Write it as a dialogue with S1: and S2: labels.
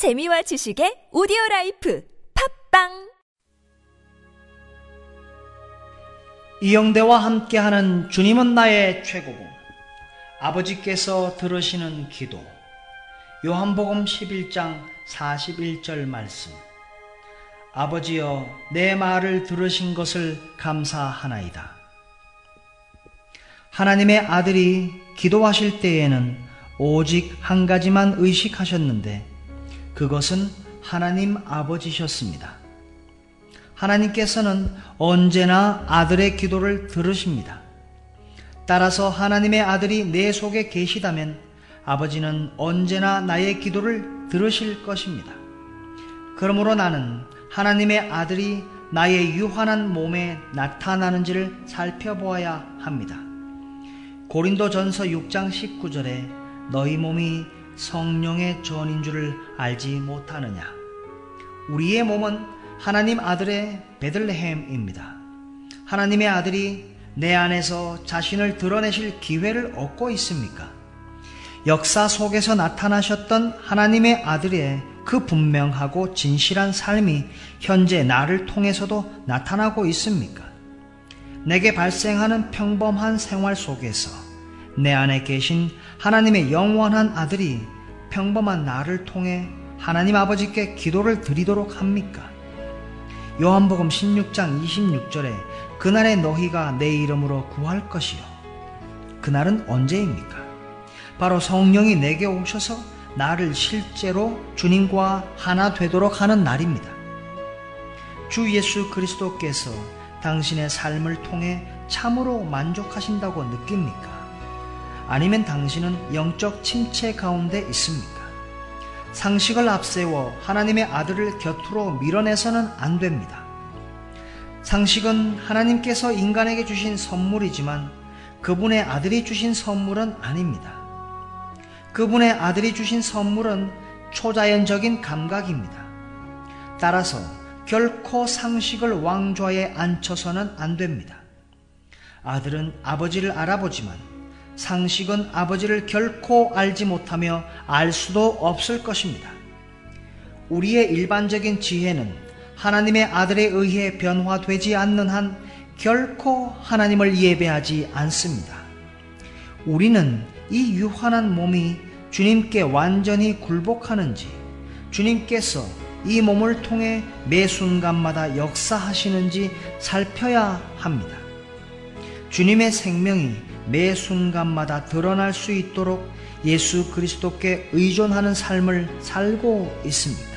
S1: 재미와 지식의 오디오 라이프 팝빵
S2: 이영대와 함께하는 주님은 나의 최고봉 아버지께서 들으시는 기도 요한복음 11장 41절 말씀 아버지여 내 말을 들으신 것을 감사하나이다. 하나님의 아들이 기도하실 때에는 오직 한 가지만 의식하셨는데 그것은 하나님 아버지셨습니다. 하나님께서는 언제나 아들의 기도를 들으십니다. 따라서 하나님의 아들이 내 속에 계시다면 아버지는 언제나 나의 기도를 들으실 것입니다. 그러므로 나는 하나님의 아들이 나의 유한한 몸에 나타나는지를 살펴보아야 합니다. 고린도 전서 6장 19절에 너희 몸이 성령의 전인 줄을 알지 못하느냐. 우리의 몸은 하나님 아들의 베들레헴입니다. 하나님의 아들이 내 안에서 자신을 드러내실 기회를 얻고 있습니까? 역사 속에서 나타나셨던 하나님의 아들의 그 분명하고 진실한 삶이 현재 나를 통해서도 나타나고 있습니까? 내게 발생하는 평범한 생활 속에서 내 안에 계신 하나님의 영원한 아들이 평범한 나를 통해 하나님 아버지께 기도를 드리도록 합니까? 요한복음 16장 26절에 그날에 너희가 내 이름으로 구할 것이요. 그날은 언제입니까? 바로 성령이 내게 오셔서 나를 실제로 주님과 하나 되도록 하는 날입니다. 주 예수 그리스도께서 당신의 삶을 통해 참으로 만족하신다고 느낍니까? 아니면 당신은 영적 침체 가운데 있습니까? 상식을 앞세워 하나님의 아들을 곁으로 밀어내서는 안 됩니다. 상식은 하나님께서 인간에게 주신 선물이지만 그분의 아들이 주신 선물은 아닙니다. 그분의 아들이 주신 선물은 초자연적인 감각입니다. 따라서 결코 상식을 왕좌에 앉혀서는 안 됩니다. 아들은 아버지를 알아보지만 상식은 아버지를 결코 알지 못하며 알 수도 없을 것입니다. 우리의 일반적인 지혜는 하나님의 아들에 의해 변화되지 않는 한 결코 하나님을 예배하지 않습니다. 우리는 이 유한한 몸이 주님께 완전히 굴복하는지 주님께서 이 몸을 통해 매 순간마다 역사하시는지 살펴야 합니다. 주님의 생명이 매 순간마다 드러날 수 있도록 예수 그리스도께 의존하는 삶을 살고 있습니다.